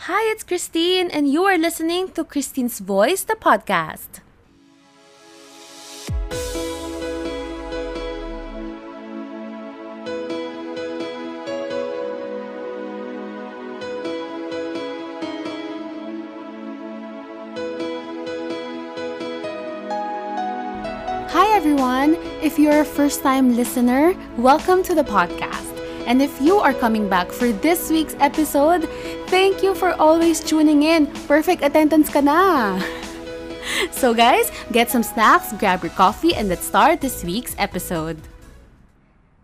Hi, it's Christine, and you are listening to Christine's Voice, the podcast. Hi, everyone. If you're a first time listener, welcome to the podcast. And if you are coming back for this week's episode, thank you for always tuning in. Perfect attendance ka na. So, guys, get some snacks, grab your coffee, and let's start this week's episode.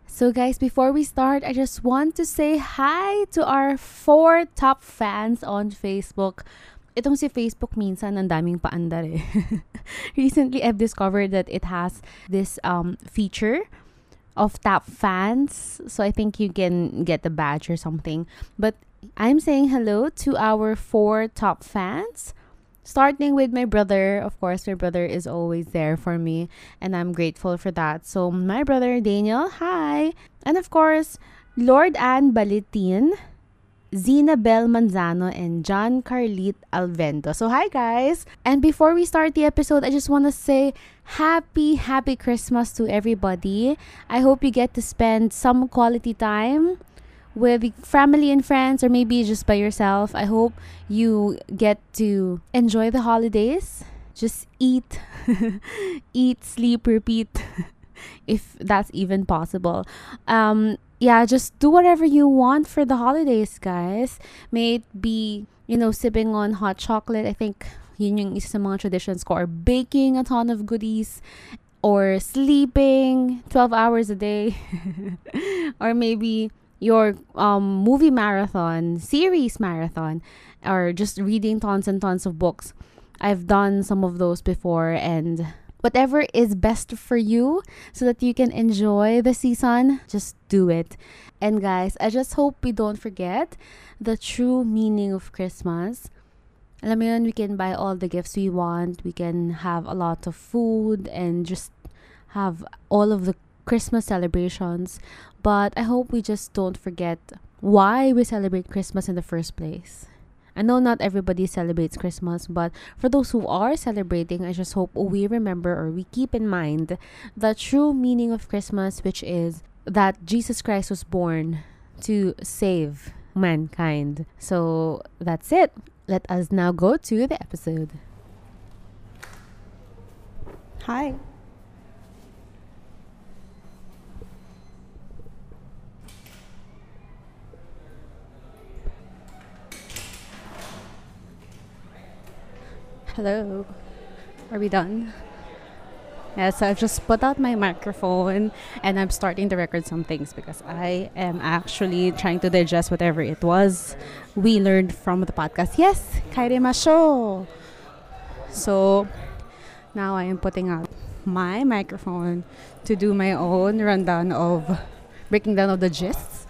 So, guys, before we start, I just want to say hi to our four top fans on Facebook. Itong si Facebook minsan ang daming paandar eh. Recently, I've discovered that it has this um, feature of top fans. So I think you can get the badge or something. But I'm saying hello to our four top fans. Starting with my brother, of course, my brother is always there for me, and I'm grateful for that. So, my brother Daniel, hi! And of course, Lord Ann Balitin, Zina Bell Manzano, and John Carlit Alvento. So, hi guys! And before we start the episode, I just want to say happy, happy Christmas to everybody. I hope you get to spend some quality time with family and friends, or maybe just by yourself. I hope you get to enjoy the holidays. Just eat, eat, sleep, repeat, if that's even possible. Um, yeah, just do whatever you want for the holidays, guys. May it be, you know, sipping on hot chocolate. I think yun yung isa sa mga traditions ko. Or baking a ton of goodies. Or sleeping 12 hours a day. or maybe your um, movie marathon, series marathon. Or just reading tons and tons of books. I've done some of those before and whatever is best for you so that you can enjoy the season, just do it. And guys, I just hope we don't forget the true meaning of Christmas. Alam mo yun, we can buy all the gifts we want. We can have a lot of food and just have all of the Christmas celebrations. But I hope we just don't forget why we celebrate Christmas in the first place. I know not everybody celebrates Christmas, but for those who are celebrating, I just hope we remember or we keep in mind the true meaning of Christmas, which is that Jesus Christ was born to save mankind. So that's it. Let us now go to the episode. Hi. Hello. Are we done? Yes, I've just put out my microphone and I'm starting to record some things because I am actually trying to digest whatever it was we learned from the podcast. Yes, Kaire Masho. So now I am putting out my microphone to do my own rundown of breaking down of the gists.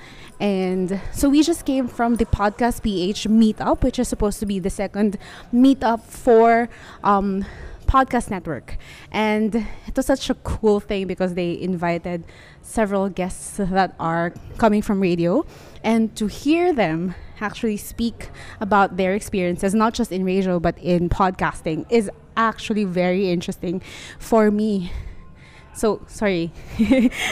And so we just came from the Podcast PH meetup, which is supposed to be the second meetup for um, Podcast Network. And it was such a cool thing because they invited several guests that are coming from radio. And to hear them actually speak about their experiences, not just in radio, but in podcasting, is actually very interesting for me. So, sorry.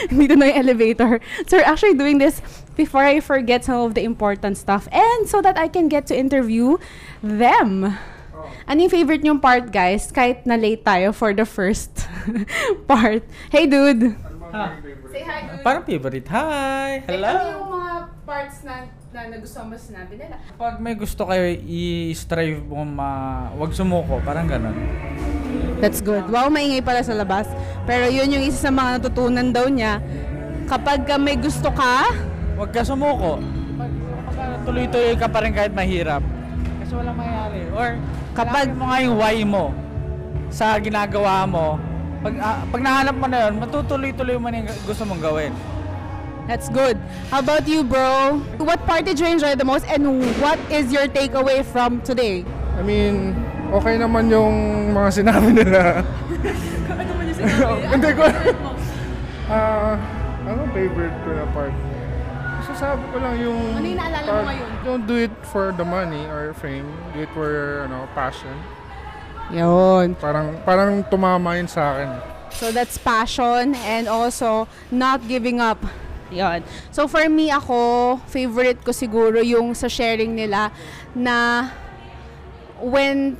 Dito na yung elevator. So, we're actually doing this before I forget some of the important stuff and so that I can get to interview them. Ano yung favorite nyong part, guys? Kahit na late tayo for the first part. Hey, dude! Say hi, dude! Parang favorite. Hi! Ano Hello! yung mga parts na, na nagustuhan mo sinabi nila? Pag may gusto kayo i-strive mo ma... Wag sumuko. Parang ganun. That's good. Wow, maingay pala sa labas. Pero yun yung isa sa mga natutunan daw niya. Kapag ka may gusto ka, Wag ka sumuko. Pag, pag tuloy-tuloy ka pa rin kahit mahirap. Kasi walang mangyayari. Or Kapag- kapag mo nga yung why mo sa ginagawa mo, pag, ah, pag nahanap mo na yun, matutuloy-tuloy mo na yung gusto mong gawin. That's good. How about you, bro? What part did you enjoy the most and what is your takeaway from today? I mean, okay naman yung mga sinabi nila. Ano man yung sinabi? Hindi ko. Ah, ano favorite ko na part? Kasi masasabi ko lang yung... Ano yung naalala mo pag- ngayon? Don't do it for the money or fame. Do it for, ano, passion. Yun. Parang, parang tumama yun sa akin. So that's passion and also not giving up. Yon. So for me ako, favorite ko siguro yung sa sharing nila na when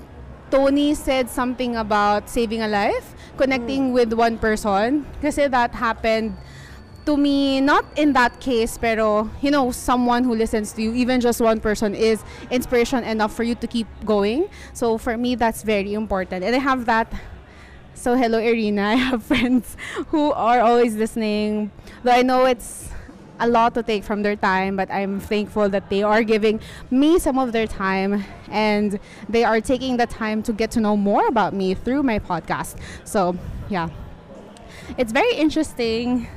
Tony said something about saving a life, connecting with one person, kasi that happened to me, not in that case, pero, you know, someone who listens to you, even just one person, is inspiration enough for you to keep going. So for me, that's very important. And I have that so hello Irina, I have friends who are always listening. Though I know it's a lot to take from their time, but I'm thankful that they are giving me some of their time and they are taking the time to get to know more about me through my podcast. So, yeah. It's very interesting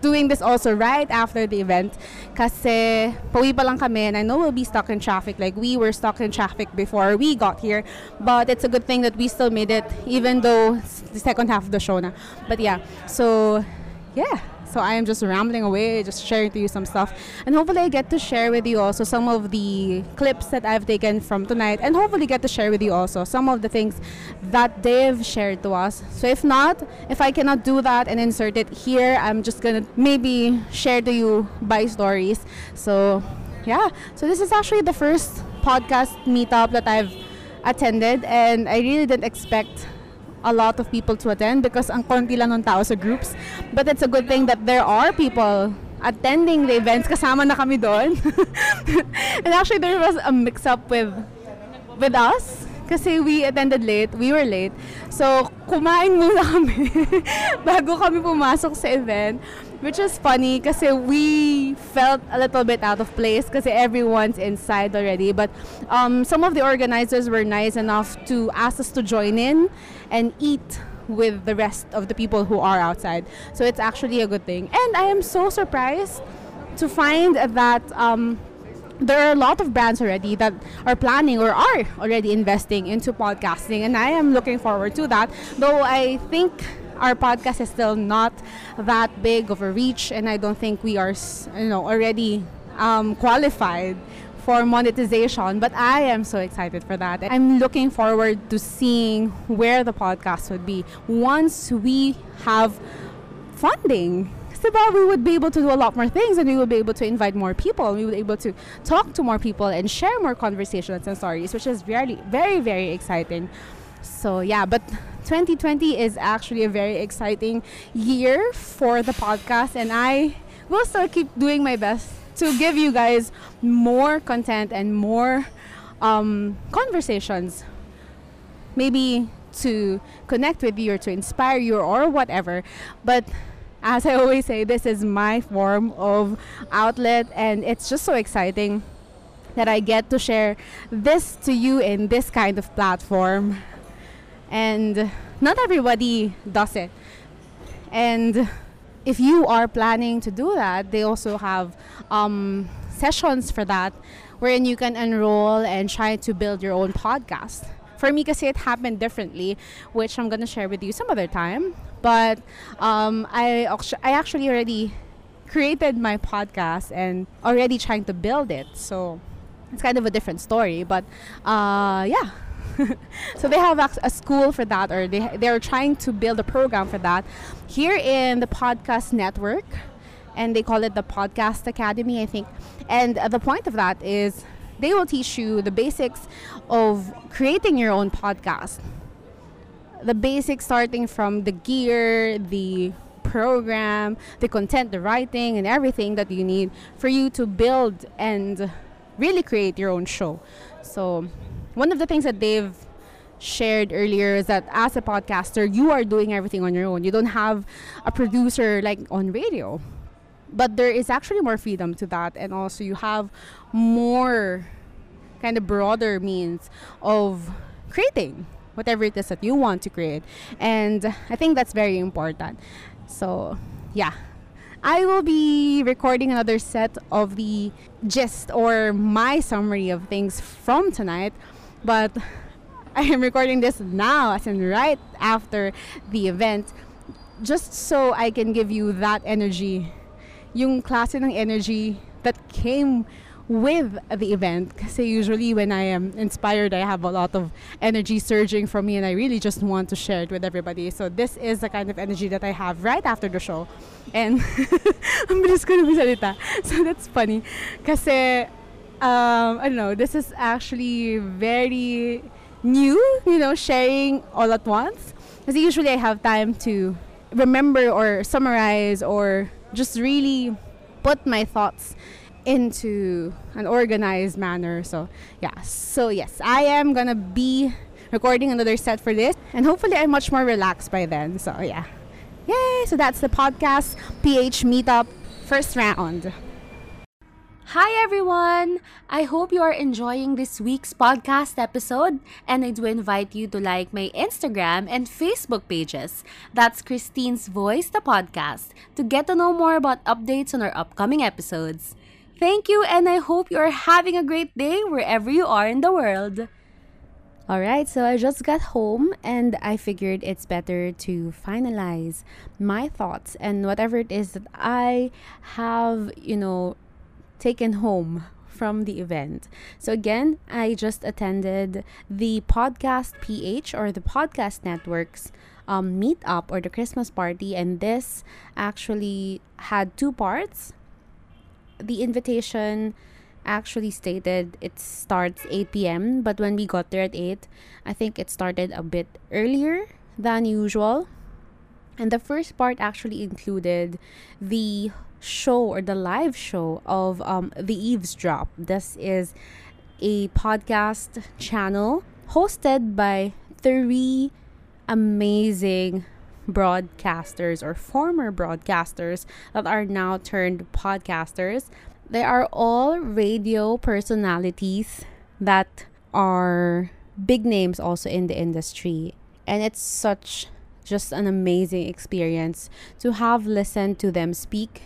doing this also right after the event. Kasi pauwi pa lang kami and I know we'll be stuck in traffic. Like we were stuck in traffic before we got here. But it's a good thing that we still made it even though the second half of the show na. But yeah so yeah so I am just rambling away, just sharing to you some stuff. And hopefully I get to share with you also some of the clips that I've taken from tonight and hopefully get to share with you also some of the things that they've shared to us. So if not, if I cannot do that and insert it here, I'm just gonna maybe share to you by stories. So yeah, so this is actually the first podcast meetup that I've attended and I really didn't expect a lot of people to attend because ang konti lang ng tao sa groups. But it's a good thing that there are people attending the events. Kasama na kami doon. and actually, there was a mix-up with with us kasi we attended late, we were late. So, kumain muna kami bago kami pumasok sa event. Which is funny kasi we felt a little bit out of place kasi everyone's inside already. But um, some of the organizers were nice enough to ask us to join in and eat with the rest of the people who are outside. So it's actually a good thing. And I am so surprised to find that um, there are a lot of brands already that are planning or are already investing into podcasting and i am looking forward to that though i think our podcast is still not that big of a reach and i don't think we are you know already um, qualified for monetization but i am so excited for that i'm looking forward to seeing where the podcast would be once we have funding. Diba, we would be able to do a lot more things and we would be able to invite more people. and We would be able to talk to more people and share more conversations and stories, which is very, very, very exciting. So yeah, but 2020 is actually a very exciting year for the podcast and I will still keep doing my best to give you guys more content and more um, conversations maybe to connect with you or to inspire you or whatever. But as I always say, this is my form of outlet, and it's just so exciting that I get to share this to you in this kind of platform. And not everybody does it. And if you are planning to do that, they also have um, sessions for that wherein you can enroll and try to build your own podcast. For me, kasi it happened differently, which I'm gonna share with you some other time. But um, I, I actually already created my podcast and already trying to build it. So it's kind of a different story. But uh, yeah. so they have ac- a school for that, or they they're trying to build a program for that here in the podcast network, and they call it the Podcast Academy, I think. And uh, the point of that is they will teach you the basics of creating your own podcast. The basics starting from the gear, the program, the content, the writing, and everything that you need for you to build and really create your own show. So, one of the things that they've shared earlier is that as a podcaster, you are doing everything on your own. You don't have a producer like on radio. But there is actually more freedom to that, and also you have more kind of broader means of creating whatever it is that you want to create. And I think that's very important. So, yeah. I will be recording another set of the gist or my summary of things from tonight, but I am recording this now, as in right after the event, just so I can give you that energy. Yung klase ng energy that came with the event. Kasi usually when I am inspired I have a lot of energy surging from me and I really just want to share it with everybody. So this is the kind of energy that I have right after the show. And ang bilis ko na salita. So that's funny. Kasi um, I don't know this is actually very new you know sharing all at once because usually I have time to remember or summarize or just really put my thoughts into an organized manner. So, yeah. So, yes, I am gonna be recording another set for this, and hopefully, I'm much more relaxed by then. So, yeah. Yay! So, that's the podcast PH Meetup first round. Hi everyone! I hope you are enjoying this week's podcast episode and I do invite you to like my Instagram and Facebook pages. That's Christine's Voice, the podcast, to get to know more about updates on our upcoming episodes. Thank you and I hope you are having a great day wherever you are in the world. Alright, so I just got home and I figured it's better to finalize my thoughts and whatever it is that I have, you know, taken home from the event. So again, I just attended the Podcast PH or the Podcast Network's um, meetup or the Christmas party, and this actually had two parts. The invitation actually stated it starts 8 p.m., but when we got there at 8, I think it started a bit earlier than usual. And the first part actually included the show or the live show of um, The Eavesdrop. This is a podcast channel hosted by three amazing broadcasters or former broadcasters that are now turned podcasters. They are all radio personalities that are big names also in the industry. And it's such just an amazing experience to have listened to them speak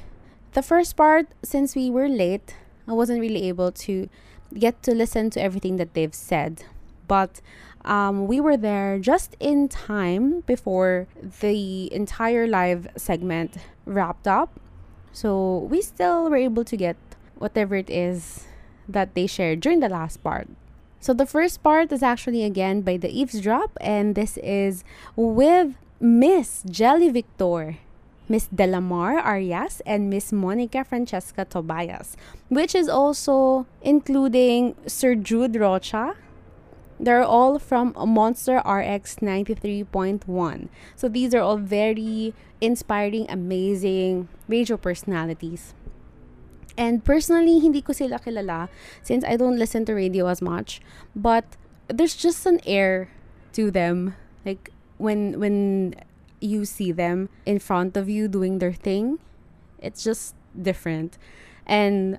the first part, since we were late, I wasn't really able to get to listen to everything that they've said. But um, we were there just in time before the entire live segment wrapped up. So we still were able to get whatever it is that they shared during the last part. So the first part is actually again by the eavesdrop, and this is with Miss Jelly Victor. Miss Delamar Arias, and Miss Monica Francesca Tobias, which is also including Sir Jude Rocha. They're all from Monster RX 93.1. So these are all very inspiring, amazing radio personalities. And personally, hindi ko sila kilala since I don't listen to radio as much. But there's just an air to them. Like when when you see them in front of you doing their thing, it's just different. And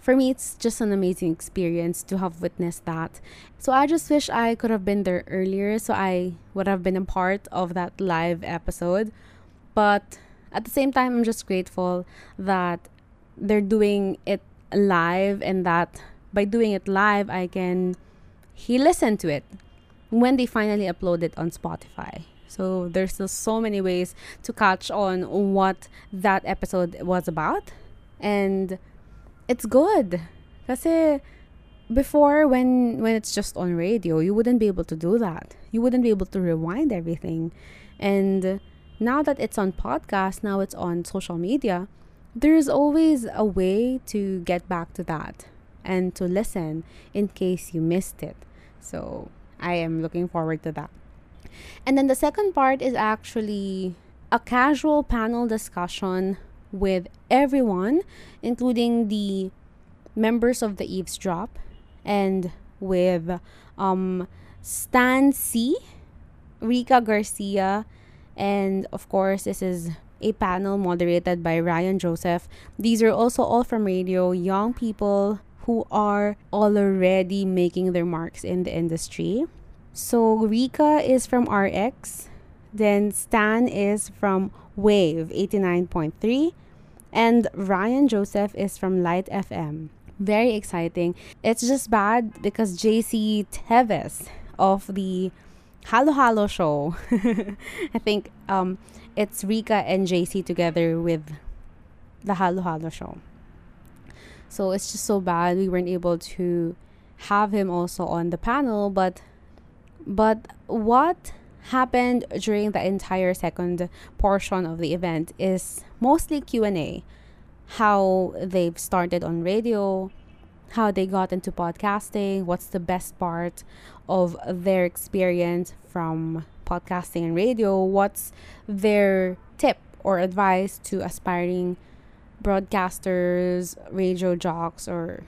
for me, it's just an amazing experience to have witnessed that. So I just wish I could have been there earlier so I would have been a part of that live episode. But at the same time, I'm just grateful that they're doing it live and that by doing it live, I can he listen to it when they finally upload it on Spotify. So there's still so many ways to catch on what that episode was about. And it's good. Kasi before when when it's just on radio, you wouldn't be able to do that. You wouldn't be able to rewind everything. And now that it's on podcast, now it's on social media, there's always a way to get back to that and to listen in case you missed it. So I am looking forward to that. And then the second part is actually a casual panel discussion with everyone, including the members of the eavesdrop and with um, Stan C, Rika Garcia, and of course, this is a panel moderated by Ryan Joseph. These are also all from radio, young people who are already making their marks in the industry. So Rika is from RX, then Stan is from Wave 89.3, and Ryan Joseph is from Light FM. Very exciting. It's just bad because JC Teves of the Halo Halo show. I think um, it's Rika and JC together with the Halo Halo show. So it's just so bad we weren't able to have him also on the panel, but but what happened during the entire second portion of the event is mostly Q&A. How they've started on radio, how they got into podcasting, what's the best part of their experience from podcasting and radio, what's their tip or advice to aspiring broadcasters, radio jocks, or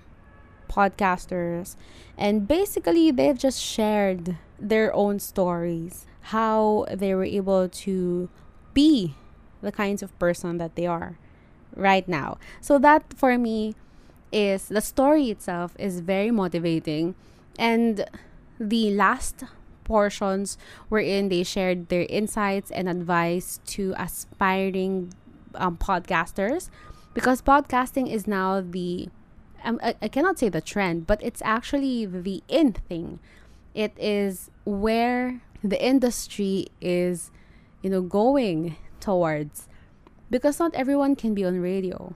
podcasters. And basically, they've just shared their own stories, how they were able to be the kinds of person that they are right now. So, that for me is the story itself is very motivating. And the last portions wherein they shared their insights and advice to aspiring um, podcasters because podcasting is now the um, I, I cannot say the trend but it's actually the in thing. It is where the industry is you know going towards. Because not everyone can be on radio.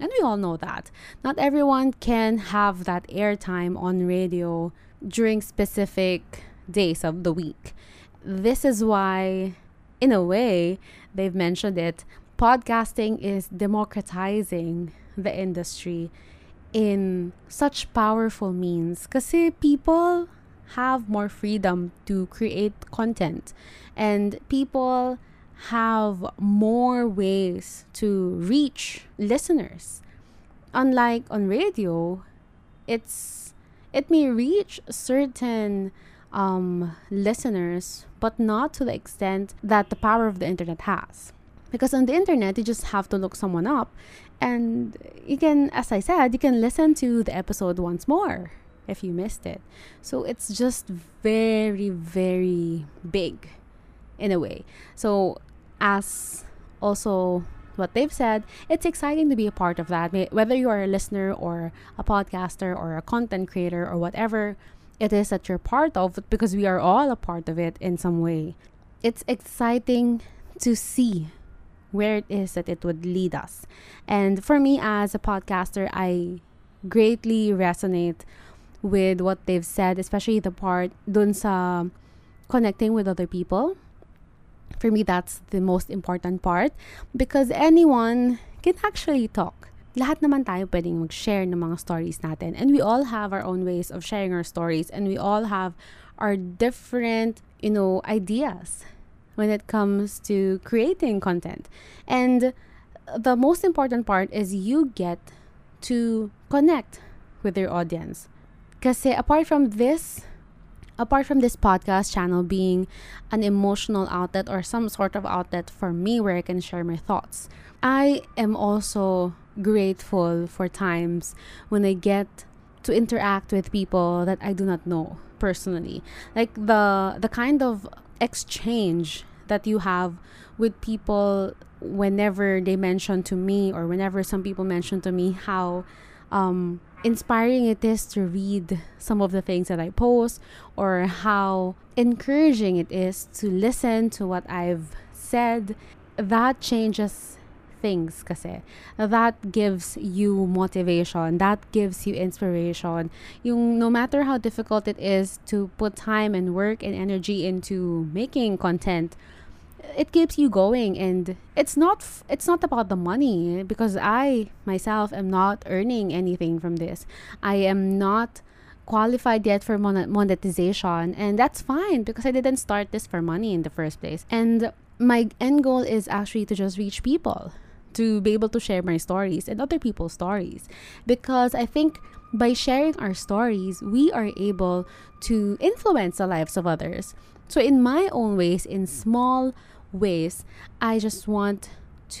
And we all know that. Not everyone can have that airtime on radio during specific days of the week. This is why, in a way, they've mentioned it, podcasting is democratizing the industry in such powerful means. Kasi people have more freedom to create content and people have more ways to reach listeners. Unlike on radio, it's it may reach certain um, listeners, but not to the extent that the power of the internet has. Because on the internet, you just have to look someone up, and you can, as I said, you can listen to the episode once more if you missed it. So it's just very, very big in a way. So, as also what they've said, it's exciting to be a part of that. Whether you are a listener or a podcaster or a content creator or whatever it is that you're part of because we are all a part of it in some way. It's exciting to see where it is that it would lead us. And for me as a podcaster, I greatly resonate with what they've said, especially the part dun sa connecting with other people. For me, that's the most important part because anyone can actually talk lahat naman tayo pwedeng mag-share ng mga stories natin. And we all have our own ways of sharing our stories and we all have our different, you know, ideas when it comes to creating content. And the most important part is you get to connect with your audience. Because apart from this, apart from this podcast channel being an emotional outlet or some sort of outlet for me where I can share my thoughts, I am also grateful for times when I get to interact with people that I do not know personally. Like the the kind of exchange that you have with people whenever they mention to me or whenever some people mention to me how um, inspiring it is to read some of the things that I post or how encouraging it is to listen to what I've said. That changes things kasi. That gives you motivation. That gives you inspiration. Yung no matter how difficult it is to put time and work and energy into making content it keeps you going. And it's not f- it's not about the money because i myself am not earning anything from this. I am not qualified yet for mon- monetization. And that's fine because i didn't start this for money in the first place. And my end goal is actually to just reach people to be able to share my stories and other people's stories. Because I think by sharing our stories, we are able to influence the lives of others. So, in my own ways, in small ways, I just want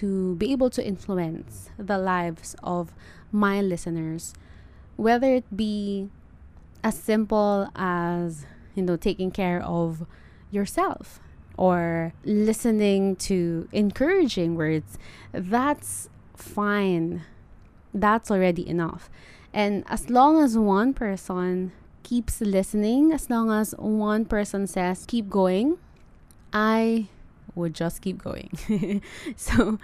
to be able to influence the lives of my listeners, whether it be as simple as, you know, taking care of yourself or listening to encouraging words, that's fine. That's already enough. And as long as one person keeps listening, as long as one person says, keep going, I would just keep going. so,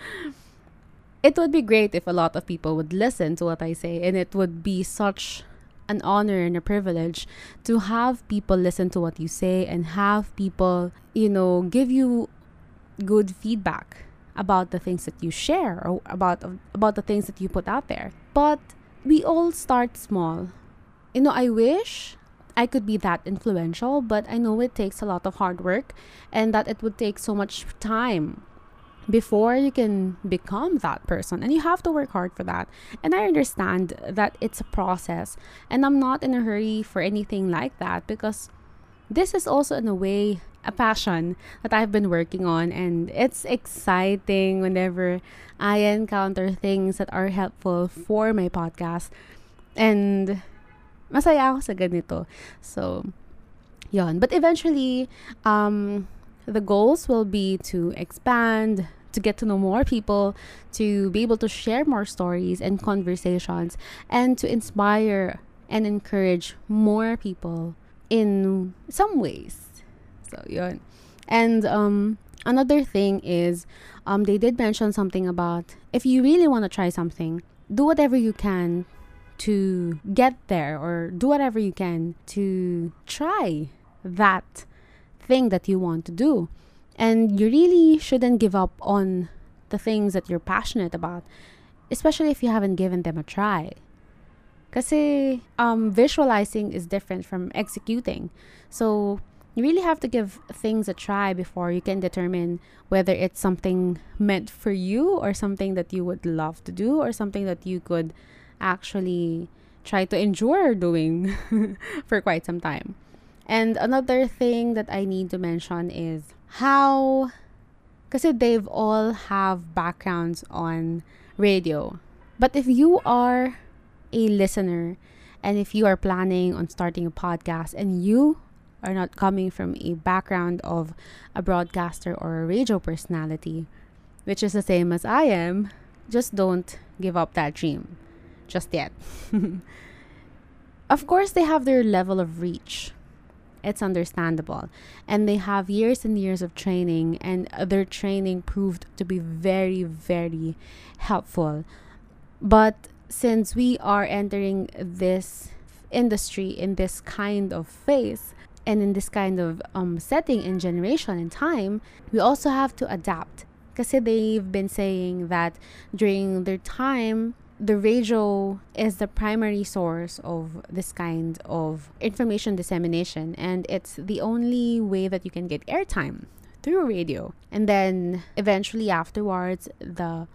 it would be great if a lot of people would listen to what I say, and it would be such an honor and a privilege to have people listen to what you say and have people, you know, give you good feedback about the things that you share or about about the things that you put out there. But we all start small. You know, I wish I could be that influential, but I know it takes a lot of hard work and that it would take so much time before you can become that person and you have to work hard for that. And i understand that it's a process and i'm not in a hurry for anything like that because this is also in a way a passion that i've been working on and it's exciting whenever i encounter things that are helpful for my podcast. And masaya ako sa ganito. So yon but eventually um the goals will be to expand, to get to know more people, to be able to share more stories and conversations, and to inspire and encourage more people in some ways. So, yun. And um, another thing is, um, they did mention something about if you really want to try something, do whatever you can to get there, or do whatever you can to try that thing that you want to do. And you really shouldn't give up on the things that you're passionate about, especially if you haven't given them a try. Because um, visualizing is different from executing. So you really have to give things a try before you can determine whether it's something meant for you or something that you would love to do or something that you could actually try to endure doing for quite some time. And another thing that I need to mention is how because they've all have backgrounds on radio. But if you are a listener and if you are planning on starting a podcast and you are not coming from a background of a broadcaster or a radio personality, which is the same as I am, just don't give up that dream just yet. of course, they have their level of reach it's understandable. And they have years and years of training, and their training proved to be very, very helpful. But since we are entering this industry in this kind of phase and in this kind of um, setting and generation and time, we also have to adapt. Because they've been saying that during their time, the radio is the primary source of this kind of information dissemination and it's the only way that you can get airtime through radio. And then eventually afterwards the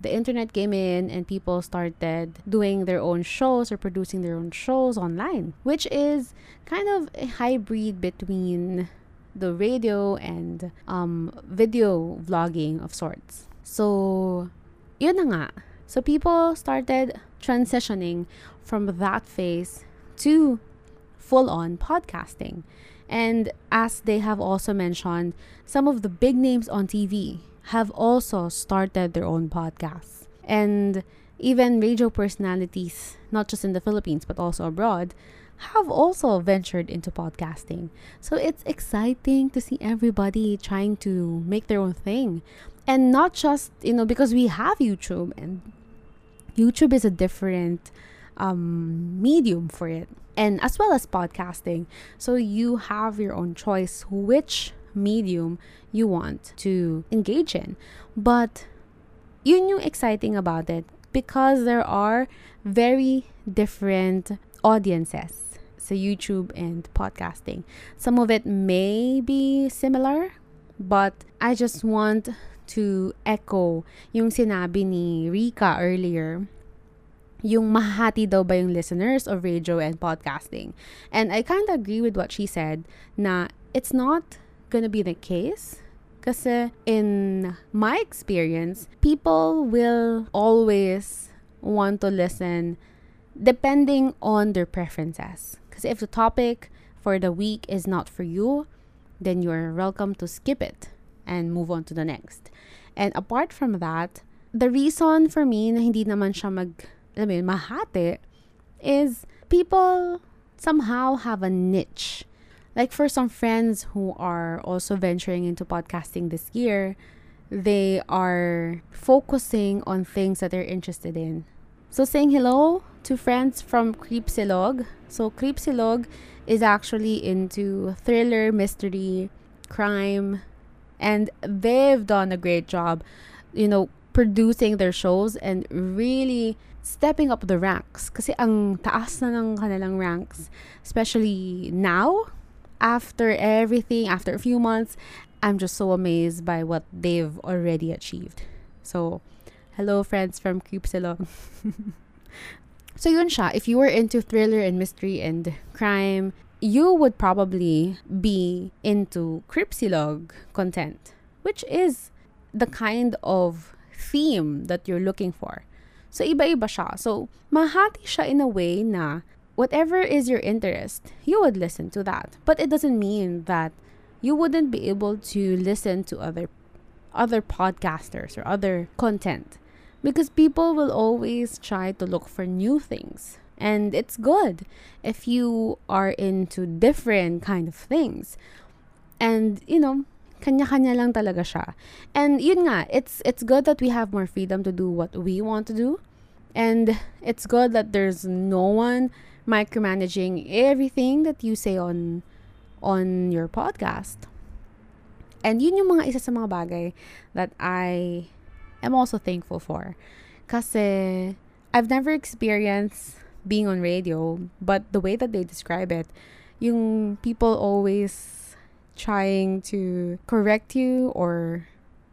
the internet came in and people started doing their own shows or producing their own shows online which is kind of a hybrid between the radio and um, video vlogging of sorts. So yun na nga so people started transitioning from that phase to full on podcasting. And as they have also mentioned, some of the big names on TV have also started their own podcasts. And even radio personalities, not just in the Philippines but also abroad, have also ventured into podcasting. So it's exciting to see everybody trying to make their own thing and not just you know because we have youtube and youtube is a different um, medium for it and as well as podcasting. So you have your own choice which medium you want to engage in. But you knew exciting about it because there are very different audiences so youtube and podcasting. Some of it may be similar but i just want to echo yung sinabi ni Rika earlier yung mahati daw ba yung listeners of radio and podcasting. And I kind of agree with what she said na it's not gonna be the case. Kasi in my experience, people will always want to listen depending on their preferences. Because if the topic for the week is not for you, then you're welcome to skip it and move on to the next. And apart from that, the reason for me na hindi naman siya mag, alam mo yun, mahati, is people somehow have a niche. Like for some friends who are also venturing into podcasting this year, they are focusing on things that they're interested in. So saying hello to friends from Creepsilog. So Creepsilog is actually into thriller, mystery, crime, and they've done a great job, you know, producing their shows and really stepping up the ranks. Kasi ang taas na ng kanilang ranks, especially now, after everything, after a few months, I'm just so amazed by what they've already achieved. So, hello friends from Creepsilog. so yun siya, if you were into thriller and mystery and crime, you would probably be into Creepsilog content, which is the kind of theme that you're looking for. So, iba-iba siya. So, mahati siya in a way na whatever is your interest, you would listen to that. But it doesn't mean that you wouldn't be able to listen to other other podcasters or other content because people will always try to look for new things and it's good if you are into different kind of things. And you know kanya-kanya lang talaga siya. And yun nga it's it's good that we have more freedom to do what we want to do. And it's good that there's no one micromanaging everything that you say on on your podcast. And yun yung mga isa sa mga bagay that I am also thankful for. Kasi I've never experienced being on radio, but the way that they describe it, yung people always trying to correct you or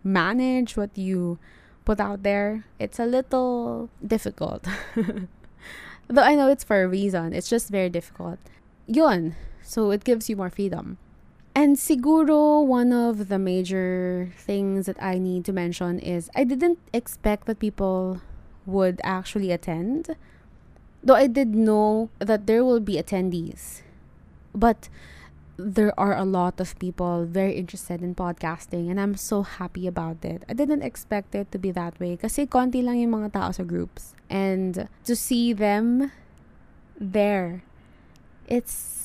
manage what you put out there, it's a little difficult. Though I know it's for a reason, it's just very difficult. Yun. So it gives you more freedom. And siguro one of the major things that I need to mention is I didn't expect that people would actually attend. Though I did know that there will be attendees. But there are a lot of people very interested in podcasting and I'm so happy about it. I didn't expect it to be that way kasi konti lang yung mga tao sa groups. And to see them there, it's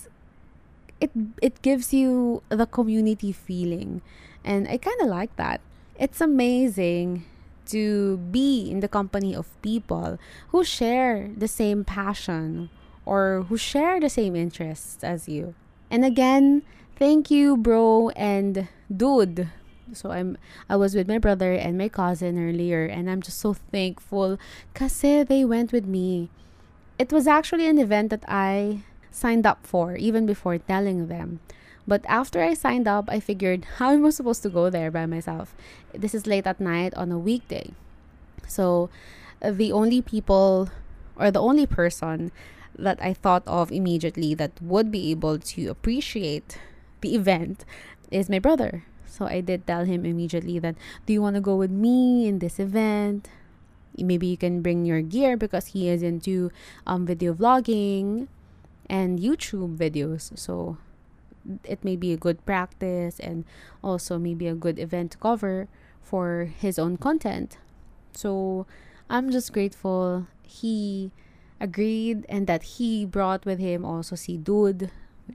it it gives you the community feeling and i kind of like that it's amazing to be in the company of people who share the same passion or who share the same interests as you. And again thank you bro and dude. So i'm i was with my brother and my cousin earlier and i'm just so thankful because they went with me. It was actually an event that i signed up for, even before telling them. But after I signed up, I figured, how am I supposed to go there by myself? This is late at night on a weekday. So, the only people or the only person that I thought of immediately that would be able to appreciate the event is my brother. So I did tell him immediately that, do you want to go with me in this event? Maybe you can bring your gear because he is into um, video vlogging and YouTube videos. So it may be a good practice and also maybe a good event cover for his own content. So I'm just grateful he agreed and that he brought with him also see Dude,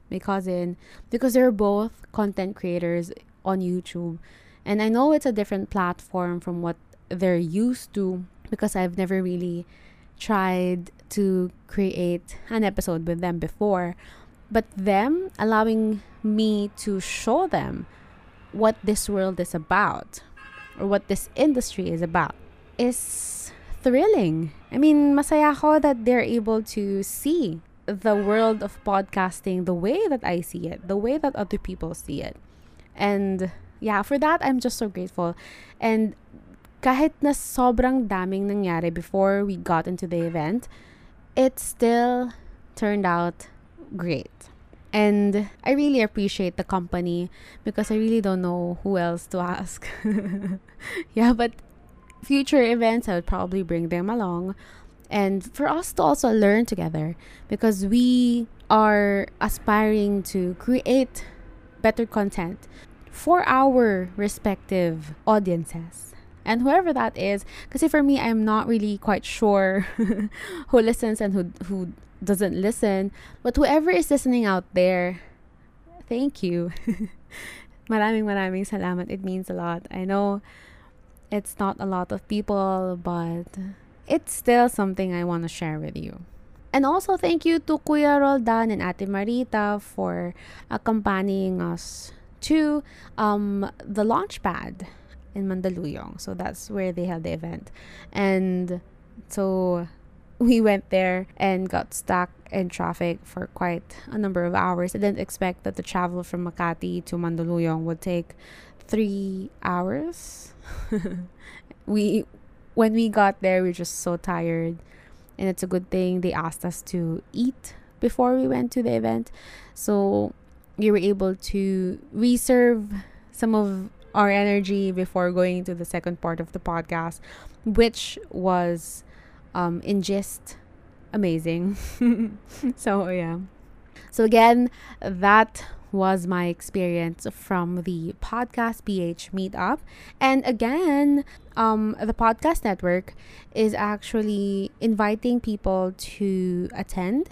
my cousin, because they're both content creators on YouTube. And I know it's a different platform from what they're used to because I've never really tried to create an episode with them before, but them allowing me to show them what this world is about or what this industry is about is thrilling. I mean, masaya ko that they're able to see the world of podcasting the way that I see it, the way that other people see it. And yeah, for that, I'm just so grateful. And kahit na sobrang daming nangyari before we got into the event, it still turned out great. And I really appreciate the company because I really don't know who else to ask. yeah, but future events, I would probably bring them along. And for us to also learn together because we are aspiring to create better content for our respective audiences and whoever that is because for me i'm not really quite sure who listens and who who doesn't listen but whoever is listening out there thank you. Maraming maraming salamat. It means a lot. I know It's not a lot of people, but it's still something I want to share with you. And also thank you to Kuya Roldan and Ate Marita for accompanying us to um, the launch pad in Mandaluyong. So that's where they held the event. And so we went there and got stuck in traffic for quite a number of hours. I didn't expect that the travel from Makati to Mandaluyong would take three hours. we when we got there, we were just so tired, and it's a good thing they asked us to eat before we went to the event, so we were able to reserve some of our energy before going to the second part of the podcast, which was um, in gist amazing. so yeah. So again, that was my experience from the podcast PH meetup. And again, um, the podcast network is actually inviting people to attend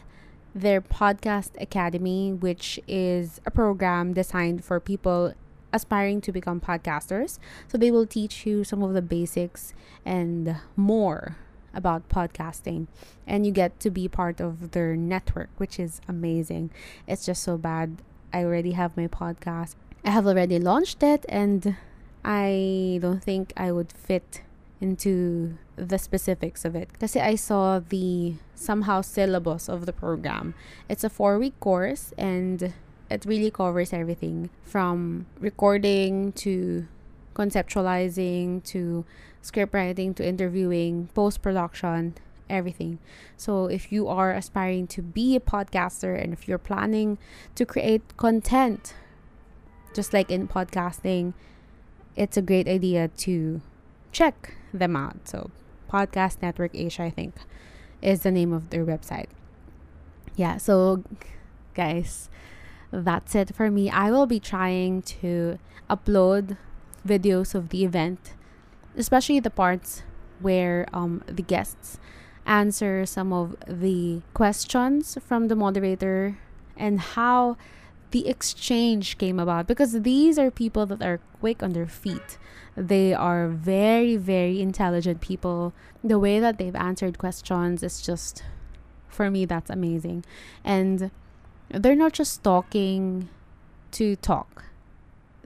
their podcast academy, which is a program designed for people aspiring to become podcasters. So they will teach you some of the basics and more about podcasting. And you get to be part of their network which is amazing. It's just so bad. I already have my podcast. I have already launched it and i don't think i would fit into the specifics of it. Because i saw the somehow syllabus of the program. It's a four week course and it really covers everything from recording to conceptualizing to script writing to interviewing, post production, everything. So if you are aspiring to be a podcaster and if you're planning to create content, just like in podcasting, it's a great idea to check them out. So Podcast Network Asia, I think, is the name of their website. Yeah, so guys, that's it for me. I will be trying to upload videos of the event especially the parts where um, the guests answer some of the questions from the moderator and how the exchange came about. Because these are people that are quick on their feet. They are very very intelligent people. The way that they've answered questions is just for me that's amazing. And they're not just talking to talk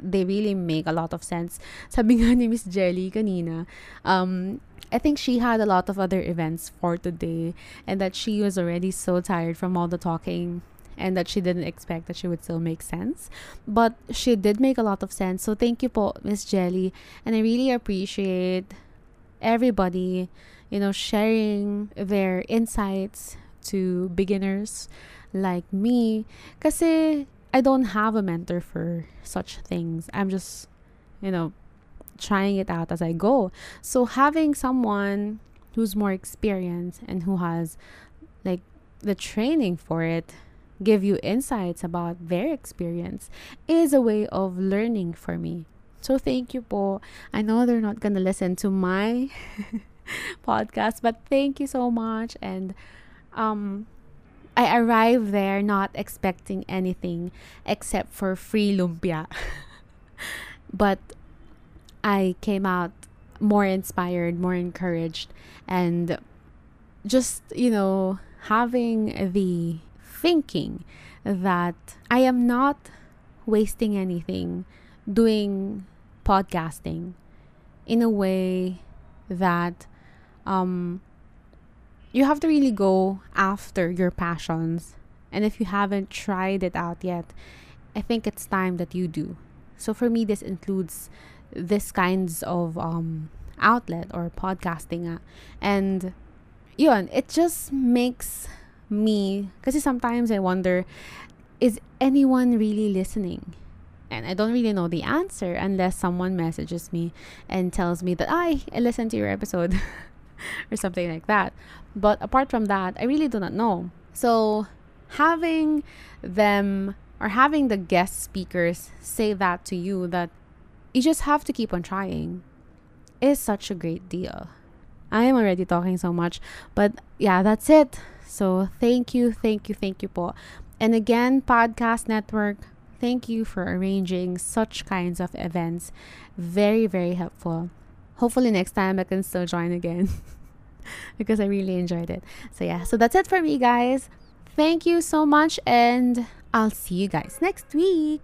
they really make a lot of sense. Sabi nga ni Miss Jelly kanina, um, I think she had a lot of other events for today and that she was already so tired from all the talking and that she didn't expect that she would still make sense. But she did make a lot of sense. So thank you po, Miss Jelly. And I really appreciate everybody, you know, sharing their insights to beginners like me. Kasi I don't have a mentor for such things. I'm just, you know, trying it out as I go. So having someone who's more experienced and who has like the training for it give you insights about their experience is a way of learning for me. So thank you po. I know they're not going to listen to my podcast, but thank you so much and um I arrived there not expecting anything except for free lumpia. but I came out more inspired, more encouraged, and just, you know, having the thinking that I am not wasting anything doing podcasting in a way that um, you have to really go after your passions. And if you haven't tried it out yet, I think it's time that you do. So for me, this includes this kinds of um, outlet or podcasting. Uh, and yun, it just makes me, because sometimes I wonder, is anyone really listening? And I don't really know the answer unless someone messages me and tells me that I, I listened to your episode. or something like that. But apart from that, I really do not know. So having them or having the guest speakers say that to you that you just have to keep on trying is such a great deal. I am already talking so much, but yeah, that's it. So thank you, thank you, thank you po. And again, Podcast Network, thank you for arranging such kinds of events. Very, very helpful. hopefully next time I can still join again because I really enjoyed it. So yeah, so that's it for me guys. Thank you so much and I'll see you guys next week.